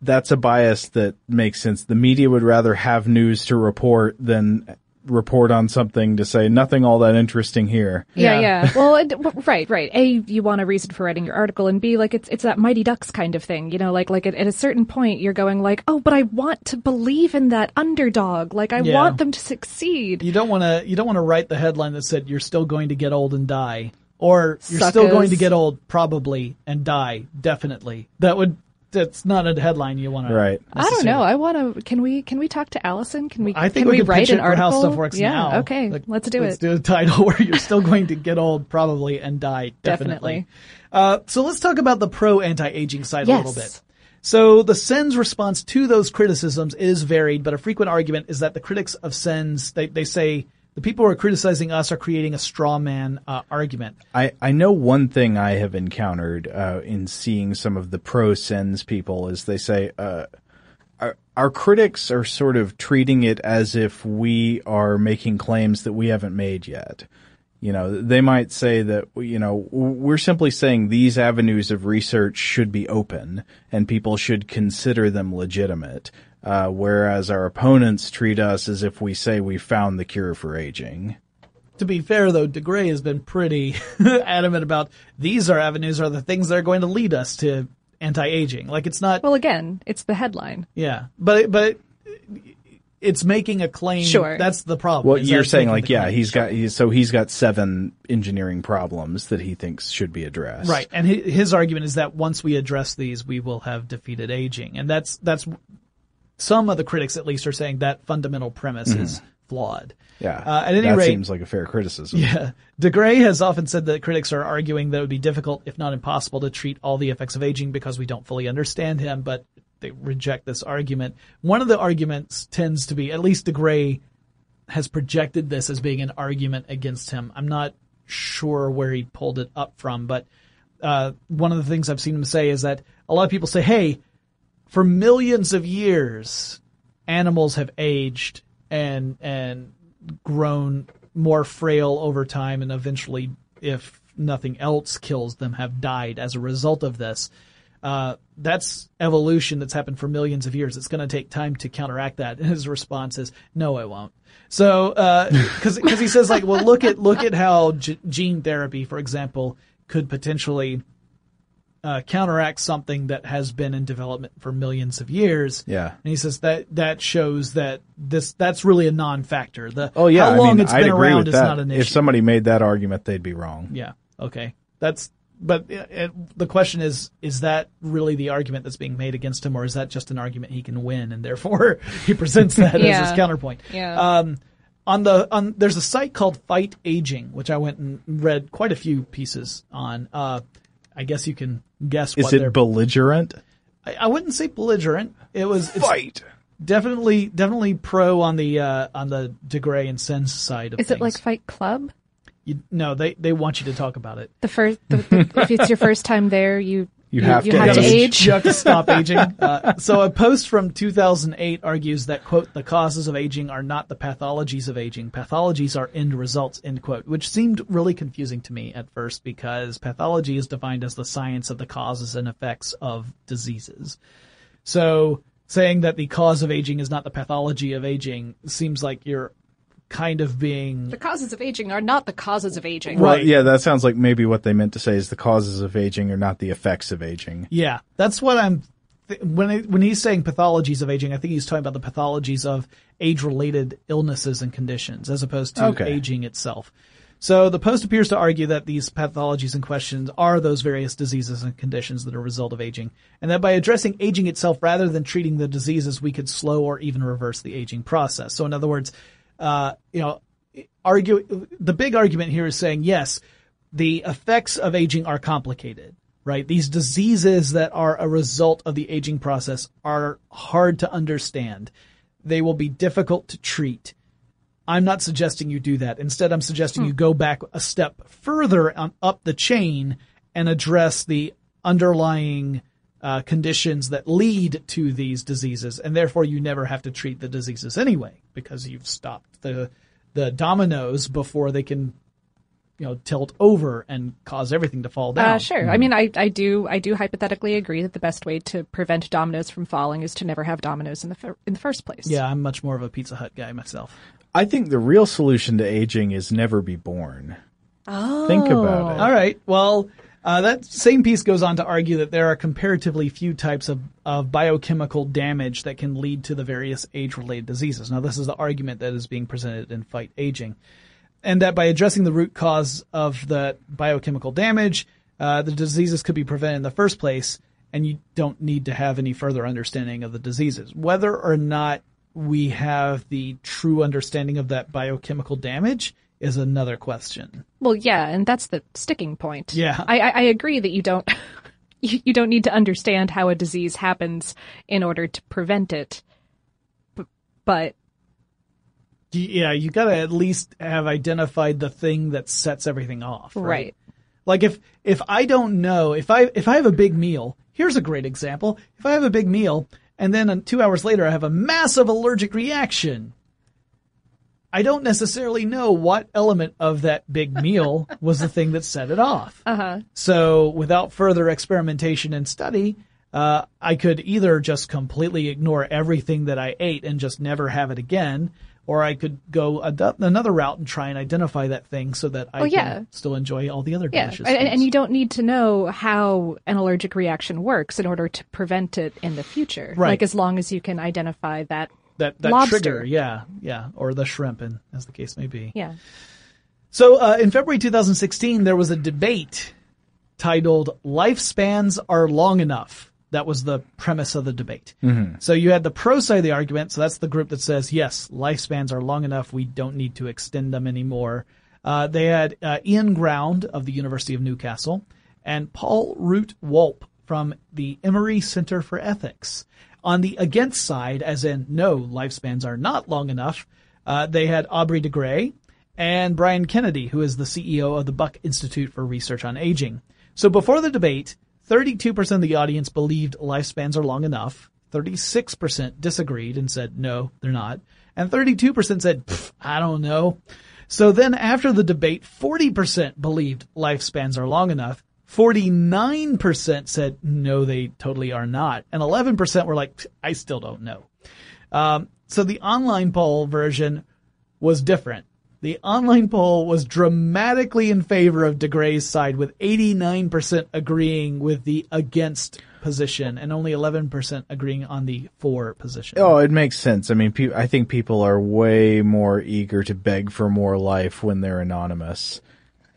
that's a bias that makes sense. The media would rather have news to report than report on something to say nothing all that interesting here. Yeah, Yeah. yeah. Well, it, right, right. A, you want a reason for writing your article, and B, like it's it's that Mighty Ducks kind of thing. You know, like like at, at a certain point, you're going like, oh, but I want to believe in that underdog. Like I Yeah. want them to succeed. You don't want to. You don't want to write the headline that said you're still going to get old and die, or you're still going to get old probably and die definitely. That would. That's not a headline you want to. Right. I don't know. I want to. Can we can we talk to Allison? Can we? I think can we, we could write pitch an it for article? how stuff works yeah. now. Okay. Like, let's do let's it. do a title where you're still going to get old probably and die definitely. Definitely. Uh, so let's talk about the pro anti-aging side a little bit. So the SENS response to those criticisms is varied, but a frequent argument is that the critics of SENS they they say the people who are criticizing us are creating a straw man uh, argument. I, I know one thing I have encountered uh, in seeing some of the pro SENS people is they say uh, our, our critics are sort of treating it as if we are making claims that we haven't made yet. You know, they might say that, you know, we're simply saying these avenues of research should be open and people should consider them legitimate. Uh, whereas our opponents treat us as if we say we found the cure for aging. To be fair though, de Grey has been pretty adamant about these are avenues are the things that are going to lead us to anti-aging. Like it's not Well, again, it's the headline. Yeah, but but it's making a claim. Sure. that's the problem. Well, is you're saying like, yeah, claim. he's got, he's, so he's got seven engineering problems that he thinks should be addressed. right, and hi- his argument is that once we address these, we will have defeated aging, and that's that's some of the critics at least are saying that fundamental premise is flawed. Mm-hmm. Yeah. Uh, at any that rate, seems like a fair criticism. Yeah. de Grey has often said that critics are arguing that it would be difficult, if not impossible, to treat all the effects of aging because we don't fully understand him, but they reject this argument. One of the arguments tends to be, at least de Grey has projected this as being an argument against him. I'm not sure where he pulled it up from, but uh, one of the things I've seen him say is that a lot of people say, hey, for millions of years, animals have aged and and grown more frail over time, and eventually, if nothing else kills them, have died as a result of this. Uh, that's evolution that's happened for millions of years. It's going to take time to counteract that. And his response is, "No, it won't." So, because because he says like, well, look at look at how g- gene therapy, for example, could potentially uh, counteract something that has been in development for millions of years. Yeah. And he says that that shows that this that's really a non-factor. The Oh yeah. how I long mean, it's I'd been around with is that. not an issue. If somebody made that argument, they'd be wrong. yeah. Okay. That's but uh, it, the question is is that really the argument that's being made against him or is that just an argument he can win and therefore he presents that as his counterpoint. Yeah. Um on the on there's a site called Fight Aging which I went and read quite a few pieces on. Uh I guess you can guess Is what it belligerent? I, I wouldn't say belligerent. It was Fight. definitely definitely pro on the uh, on the de Grey and SENS side of Is things. it like Fight Club? you, no? They they want you to talk about it. The first, the, the, if it's your first time there, you You have you to have to age. age. You have to stop aging. Uh, so a post from 2008 argues that quote the causes of aging are not the pathologies of aging. Pathologies are end results end quote, which seemed really confusing to me at first because pathology is defined as the science of the causes and effects of diseases. So saying that the cause of aging is not the pathology of aging seems like you're kind of being The causes of aging are not the causes of aging. Well, Right. yeah, that sounds like maybe what they meant to say is the causes of aging are not the effects of aging. Yeah, that's what I'm. Th- when it, when he's saying pathologies of aging, I think he's talking about the pathologies of age-related illnesses and conditions, as opposed to Okay. aging itself. So the post appears to argue that these pathologies in question are those various diseases and conditions that are a result of aging, and that by addressing aging itself rather than treating the diseases, we could slow or even reverse the aging process. So in other words, uh, you know, argue the big argument here is saying yes, the effects of aging are complicated, right? These diseases that are a result of the aging process are hard to understand. They will be difficult to treat I'm not suggesting you do that. Instead, I'm suggesting hmm. you go back a step further on, up the chain and address the underlying uh, conditions that lead to these diseases, and therefore you never have to treat the diseases anyway because you've stopped the the dominoes before they can you know tilt over and cause everything to fall uh, down. Uh, sure. Mm-hmm. I mean, I, I do I do hypothetically agree that the best way to prevent dominoes from falling is to never have dominoes in the fir- in the first place. Yeah, I'm much more of a Pizza Hut guy myself. I think the real solution to aging is never be born. Oh. Think about it. All right. Well, uh, that same piece goes on to argue that there are comparatively few types of, of biochemical damage that can lead to the various age-related diseases. Now, this is the argument that is being presented in Fight Aging. And that by addressing the root cause of the biochemical damage, uh, the diseases could be prevented in the first place, and you don't need to have any further understanding of the diseases. Whether or not we have the true understanding of that biochemical damage is another question. Well, yeah, and that's the sticking point. Yeah, I, I, agree that you don't you, don't need to understand how a disease happens in order to prevent it, but yeah, you got to at least have identified the thing that sets everything off. Right? right. Like if if I don't know if I if I have a big meal, here's a great example. If I have a big meal and then uh, two hours later I have a massive allergic reaction. I don't necessarily know what element of that big meal was the thing that set it off. Uh-huh. So without further experimentation and study, uh, I could either just completely ignore everything that I ate and just never have it again, or I could go another route and try and identify that thing so that I yeah. can still enjoy all the other dishes. yeah. delicious and, and, you don't need to know how an allergic reaction works in order to prevent it in the future. Right. Like as long as you can identify that that, that lobster. trigger, yeah, yeah, or the shrimp, and as the case may be. Yeah. So uh, in February 2016, there was a debate titled "Lifespans Are Long Enough." That was the premise of the debate. Mm-hmm. So you had the pro side of the argument. So that's the group that says, yes, lifespans are long enough. We don't need to extend them anymore. Uh, they had uh, Ian Ground of the University of Newcastle and Paul Root Wolpe from the Emory Center for Ethics. On the against side, as in no, lifespans are not long enough, uh, they had Aubrey de Grey and Brian Kennedy, who is the CEO of the Buck Institute for Research on Aging. So before the debate, 32% of the audience believed lifespans are long enough. 36% disagreed and said, no, they're not. And 32% said, I don't know. So then after the debate, 40% believed lifespans are long enough. 49% said, no, they totally are not. And 11% were like, I still don't know. Um, so the online poll version was different. The online poll was dramatically in favor of de Grey's side with 89% agreeing with the against position and only 11% agreeing on the for position. Oh, it makes sense. I mean, pe- I think people are way more eager to beg for more life when they're anonymous.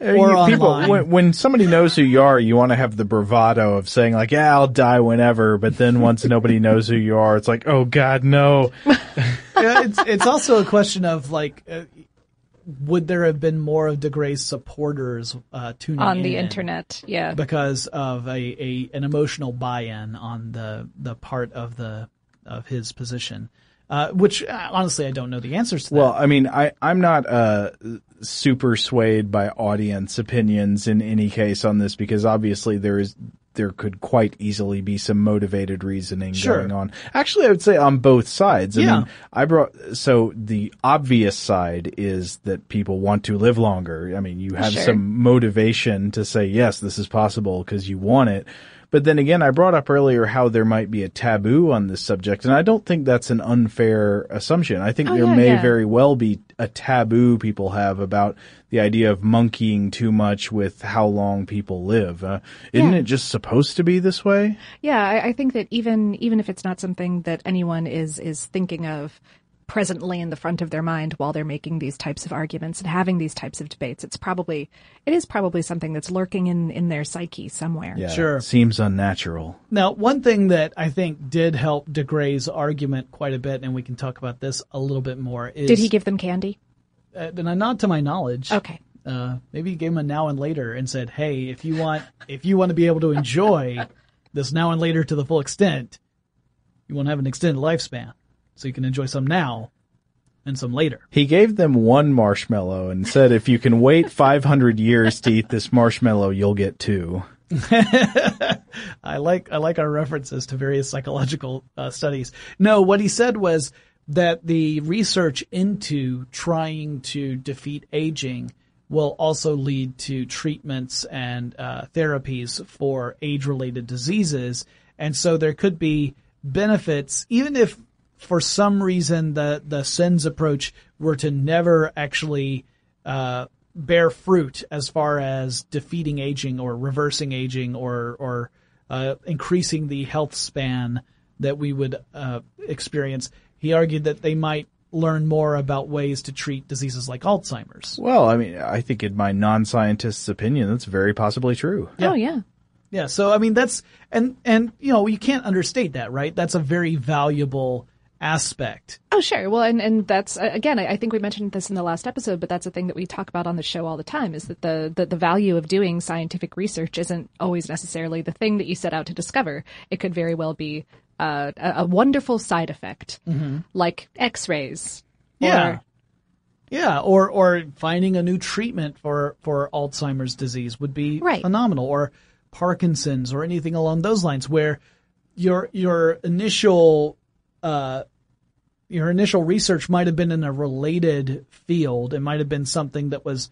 Uh, or you, people, when, when, somebody knows who you are, you want to have the bravado of saying like, "Yeah, I'll die whenever." But then once nobody knows who you are, it's like, "Oh God, no." yeah, it's it's also a question of like, uh, would there have been more of de Grey's supporters uh, tuning on the internet? Yeah, because of a, a an emotional buy-in on the the part of the of his position. Uh, which uh, honestly, I don't know the answers to. That. Well, I mean, I I'm not uh, super swayed by audience opinions in any case on this because obviously there is there could quite easily be some motivated reasoning sure. going on. Actually, I would say on both sides. I yeah. mean, I brought, so the obvious side is that people want to live longer. I mean, you have sure. some motivation to say, yes, this is possible because you want it. But then again, I brought up earlier how there might be a taboo on this subject, and I don't think that's an unfair assumption. I think oh, there yeah, may yeah. very well be a taboo people have about the idea of monkeying too much with how long people live. Uh, isn't Yeah. it just supposed to be this way? Yeah, I, I think that even even if it's not something that anyone is is thinking of, presently in the front of their mind while they're making these types of arguments and having these types of debates. It's probably, it is probably something that's lurking in, in their psyche somewhere. Yeah, Sure. Seems unnatural. Now, one thing that I think did help de Grey's argument quite a bit, and we can talk about this a little bit more, is Did he give them candy? uh, and not to my knowledge. Okay. Uh, maybe he gave him a now and later and said, "Hey, if you want, if you want to be able to enjoy this now and later to the full extent, you want to have an extended lifespan, so you can enjoy some now and some later." He gave them one marshmallow and said, if you can wait 500 years to eat this marshmallow, you'll get two. I like I like our references to various psychological uh, studies. No, what he said was that the research into trying to defeat aging will also lead to treatments and uh, therapies for age-related diseases, and so there could be benefits, even if for some reason the the SENS approach were to never actually uh, bear fruit as far as defeating aging or reversing aging or or uh, increasing the health span that we would uh, experience. He argued that they might learn more about ways to treat diseases like Alzheimer's. Well, I mean, I think in my non-scientist's opinion, that's very possibly true. Oh, yeah. Yeah, so I mean that's and and you know you can't understate that, right? That's a very valuable aspect. Oh, sure. Well, and, and that's, uh, again, I, I think we mentioned this in the last episode, but that's a thing that we talk about on the show all the time is that the, the, the value of doing scientific research isn't always necessarily the thing that you set out to discover. It could very well be uh, a, a wonderful side effect, like x-rays. or- Yeah. Yeah, or or finding a new treatment for for Alzheimer's disease would be Right. phenomenal, or Parkinson's, or anything along those lines, where your your initial uh, your initial research might have been in a related field. It might have been something that was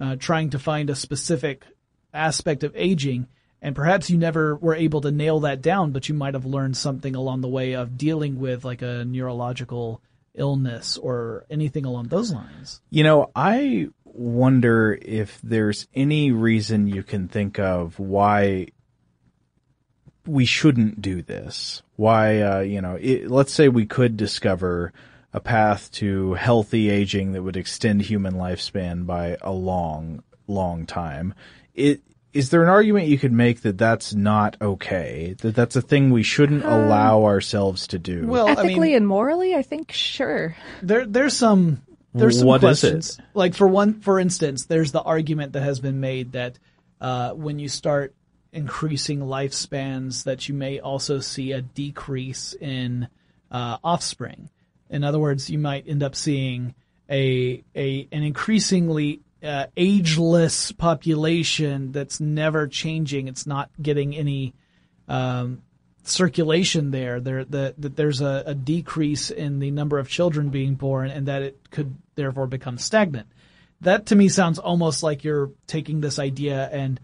uh, trying to find a specific aspect of aging, and perhaps you never were able to nail that down, but you might have learned something along the way of dealing with like a neurological illness or anything along those lines. You know, I wonder if there's any reason you can think of why we shouldn't do this. Why, uh, you know, it, let's say we could discover a path to healthy aging that would extend human lifespan by a long, long time. It, is there an argument you could make that that's not okay? That that's a thing we shouldn't allow ourselves to do? Well, Ethically I mean, and morally, I think sure. there there's some there's some What is it? questions. Like for one, for instance, there's the argument that has been made that uh, when you start increasing lifespans, that you may also see a decrease in uh, offspring. In other words, you might end up seeing a a an increasingly uh, ageless population that's never changing. It's not getting any um, circulation there. There that that there's a, a decrease in the number of children being born, and that it could therefore become stagnant. That to me sounds almost like you're taking this idea and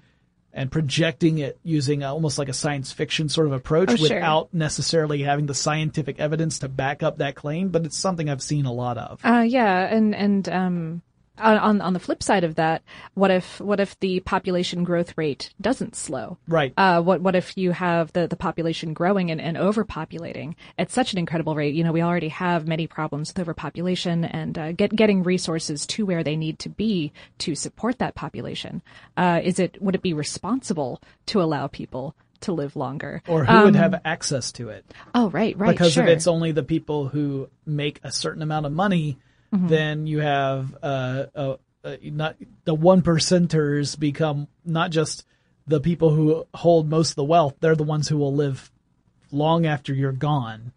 and projecting it using almost like a science fiction sort of approach Oh, sure. without necessarily having the scientific evidence to back up that claim. But it's something I've seen a lot of. Uh, yeah, and and um, on- on on the flip side of that, what if what if the population growth rate doesn't slow? Right. Uh, what what if you have the, the population growing and, and overpopulating at such an incredible rate? You know, we already have many problems with overpopulation and uh, get getting resources to where they need to be to support that population. Uh, is it would it be responsible to allow people to live longer? or who would have access to it? Oh, right, right. because sure. if it's only the people who make a certain amount of money, Mm-hmm. then you have uh, uh, uh, not the one percenters become not just the people who hold most of the wealth; they're the ones who will live long after you're gone,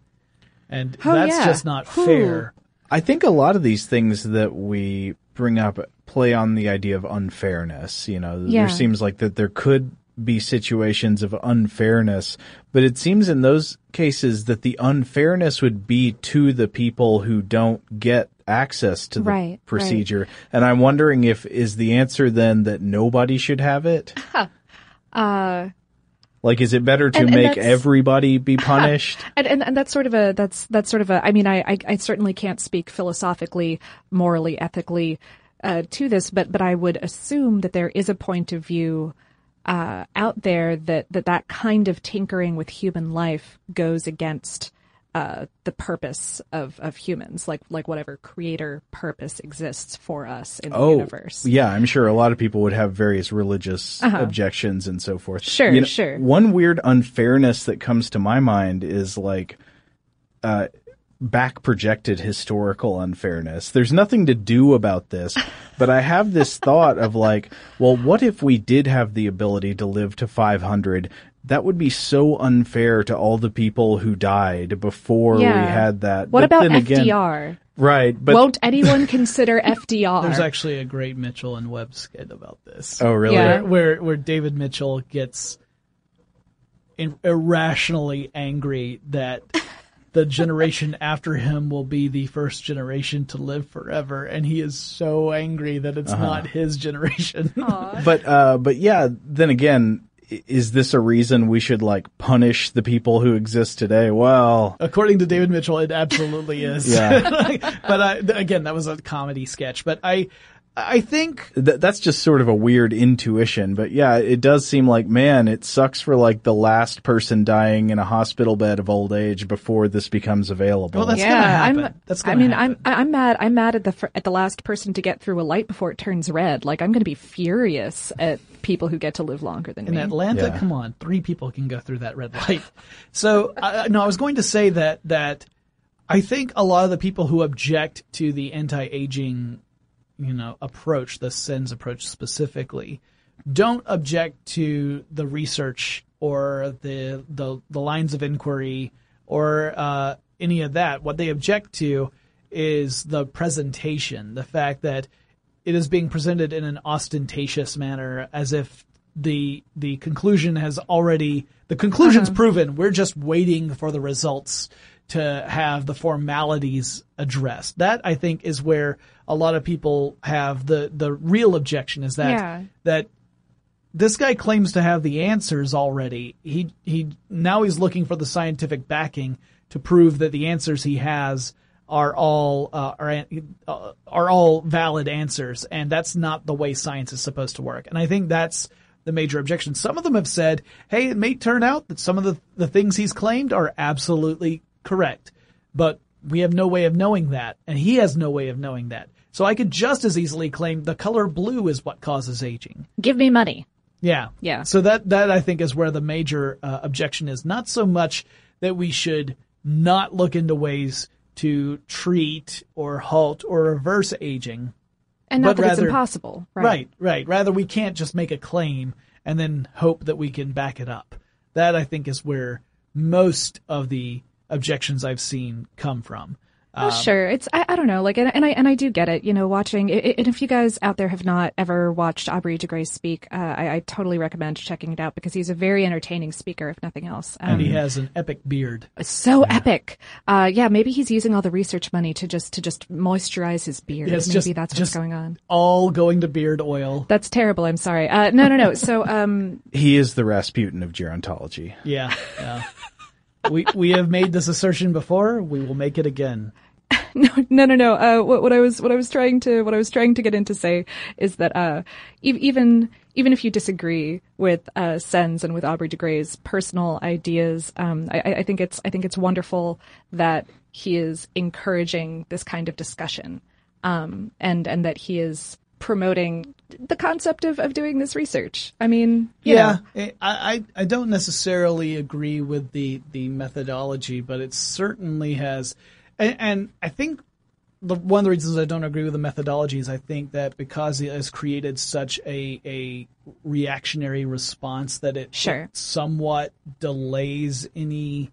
and Oh, that's yeah. just not Whew. fair. I think a lot of these things that we bring up play on the idea of unfairness. You know, Yeah. there seems like that there could be situations of unfairness, but it seems in those cases that the unfairness would be to the people who don't get access to the Right, right. procedure. And I'm wondering if is the answer then that nobody should have it? uh, Like, is it better to And- and make everybody be punished? And, and and that's sort of a that's that's sort of a I mean I I, I certainly can't speak philosophically, morally, ethically uh, to this, but but I would assume that there is a point of view uh, out there that, that that kind of tinkering with human life goes against uh, the purpose of, of humans, like like whatever creator purpose exists for us in the Oh, universe. yeah, I'm sure a lot of people would have various religious Uh-huh. objections and so forth. Sure, sure. One weird unfairness that comes to my mind is like, uh, back projected historical unfairness. There's nothing to do about this, but I have this thought of like, well, what if we did have the ability to live to 500? That would be so unfair to all the people who died before we had that. What But about then again- FDR? Right, but Won't anyone consider FDR? There's actually a great Mitchell and Webb skit about this. oh really? Yeah. where, where where David Mitchell gets irrationally angry that the generation after him will be the first generation to live forever, and he is so angry that it's Uh-huh. not his generation. but uh but yeah then again is this a reason we should like punish the people who exist today well According to David Mitchell, it absolutely is. Yeah. but I, again, that was a comedy sketch. But I, I think th- that's just sort of a weird intuition but yeah it does seem like man it sucks for like the last person dying in a hospital bed of old age before this becomes available Well, that's yeah, gonna happen. I'm. That's gonna mean, happen. I'm. I'm mad. I'm mad at the fir- at the last person to get through a light before it turns red. Like I'm going to be furious at people who get to live longer than in me. Atlanta, Yeah. come on, three people can go through that red light. So, I, no, I was going to say that that I think a lot of the people who object to the anti-aging, you know, approach, the SENS approach specifically, don't object to the research or the the, the lines of inquiry or uh, any of that. What they object to is the presentation, the fact that it is being presented in an ostentatious manner as if the the conclusion has already the conclusion's proven. We're just waiting for the results to have the formalities addressed. That i think is where a lot of people have the the real objection is that Yeah. that this guy claims to have the answers already. He he now he's looking for the scientific backing to prove that the answers he has are all uh, are uh, are all valid answers, and that's not the way science is supposed to work. And I think that's the major objection. Some of them have said, "Hey, it may turn out that some of the the things he's claimed are absolutely correct, but we have no way of knowing that, and he has no way of knowing that." So I could just as easily claim the color blue is what causes aging. Give me money. Yeah. Yeah. So that, that I think is where the major uh, objection is. Not so much that we should not look into ways to treat or halt or reverse aging. And not that it's impossible. Right. Right, right. Rather, we can't just make a claim and then hope that we can back it up. That I think is where most of the objections I've seen come from. Oh, sure. It's I, I don't know. Like, and, and I and I do get it. You know, watching. i- i- And if you guys out there have not ever watched Aubrey de Grey speak, uh, I, I totally recommend checking it out because he's a very entertaining speaker, if nothing else. Um, And he has an epic beard. so epic. Uh, yeah, maybe he's using all the research money to just to just moisturize his beard. Yes, maybe just- that's just- what's going on. All going to beard oil. That's terrible. I'm sorry. Uh, no, no, no. So, um, he is the rasputin of gerontology Yeah, yeah. we we have made this assertion before. We will make it again. no, no, no, no. Uh, what, what I was, what I was trying to, what I was trying to get in to say is that, uh, e- even, even if you disagree with, uh, SENS and with Aubrey de Grey's personal ideas, um, I, I- I think it's, I think it's wonderful that he is encouraging this kind of discussion, um, and, and that he is promoting the concept of, of doing this research. I mean, you yeah, know, I, I I don't necessarily agree with the the methodology, but it certainly has, and, and I think the, one of the reasons I don't agree with the methodology is I think that because it has created such a a reactionary response that it Sure. somewhat delays any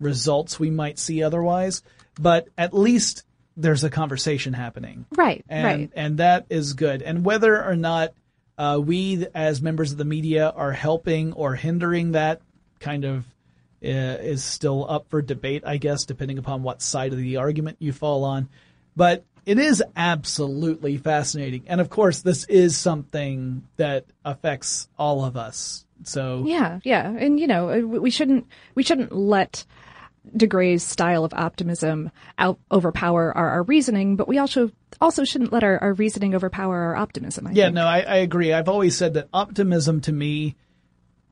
results we might see otherwise. But at least there's a conversation happening right, and right. and that is good. And whether or not uh, we, as members of the media, are helping or hindering that, kind of uh, is still up for debate, I guess, depending upon what side of the argument you fall on. But it is absolutely fascinating, and of course, this is something that affects all of us. So Yeah, yeah, and you know, uh, we we shouldn't we shouldn't let De Grey's style of optimism out overpower our, our reasoning, but we also also shouldn't let our, our reasoning overpower our optimism. I Yeah, think. no, I, I agree. I've always said that optimism to me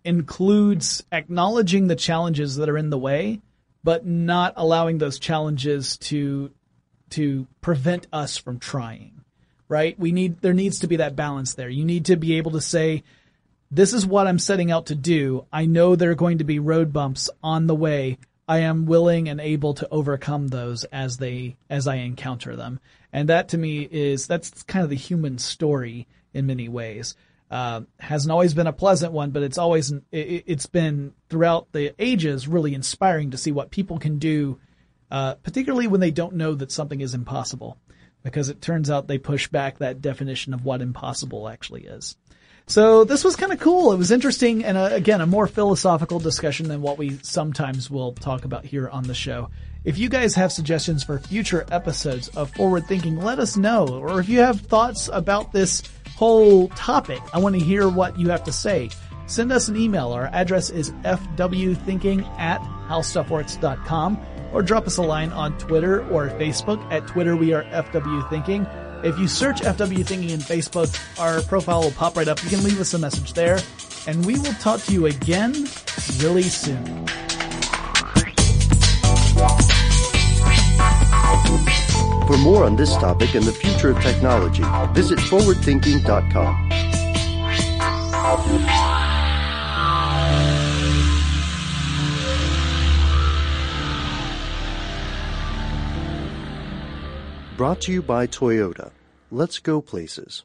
includes acknowledging the challenges that are in the way, but not allowing those challenges to to prevent us from trying. Right? We need there needs to be that balance there. You need to be able to say this is what I'm setting out to do. I know there are going to be road bumps on the way. I am willing and able to overcome those as they as I encounter them. And that to me is that's kind of the human story in many ways. Uh, hasn't always been a pleasant one, but it's always it, has been throughout the ages really inspiring to see what people can do, uh, particularly when they don't know that something is impossible, because it turns out they push back that definition of what impossible actually is. So this was kind of cool. It was interesting and uh, again, a more philosophical discussion than what we sometimes will talk about here on the show. If you guys have suggestions for future episodes of Forward Thinking, let us know. Or if you have thoughts about this whole topic, I want to hear what you have to say. Send us an email. Our address is fwthinking at howstuffworks.com or drop us a line on Twitter or Facebook. At Twitter, we are FWThinking. If you search FW Thinking in Facebook, our profile will pop right up. You can leave us a message there, and we will talk to you again really soon. For more on this topic and the future of technology, visit forwardthinking.com. Brought to you by Toyota. Let's go places.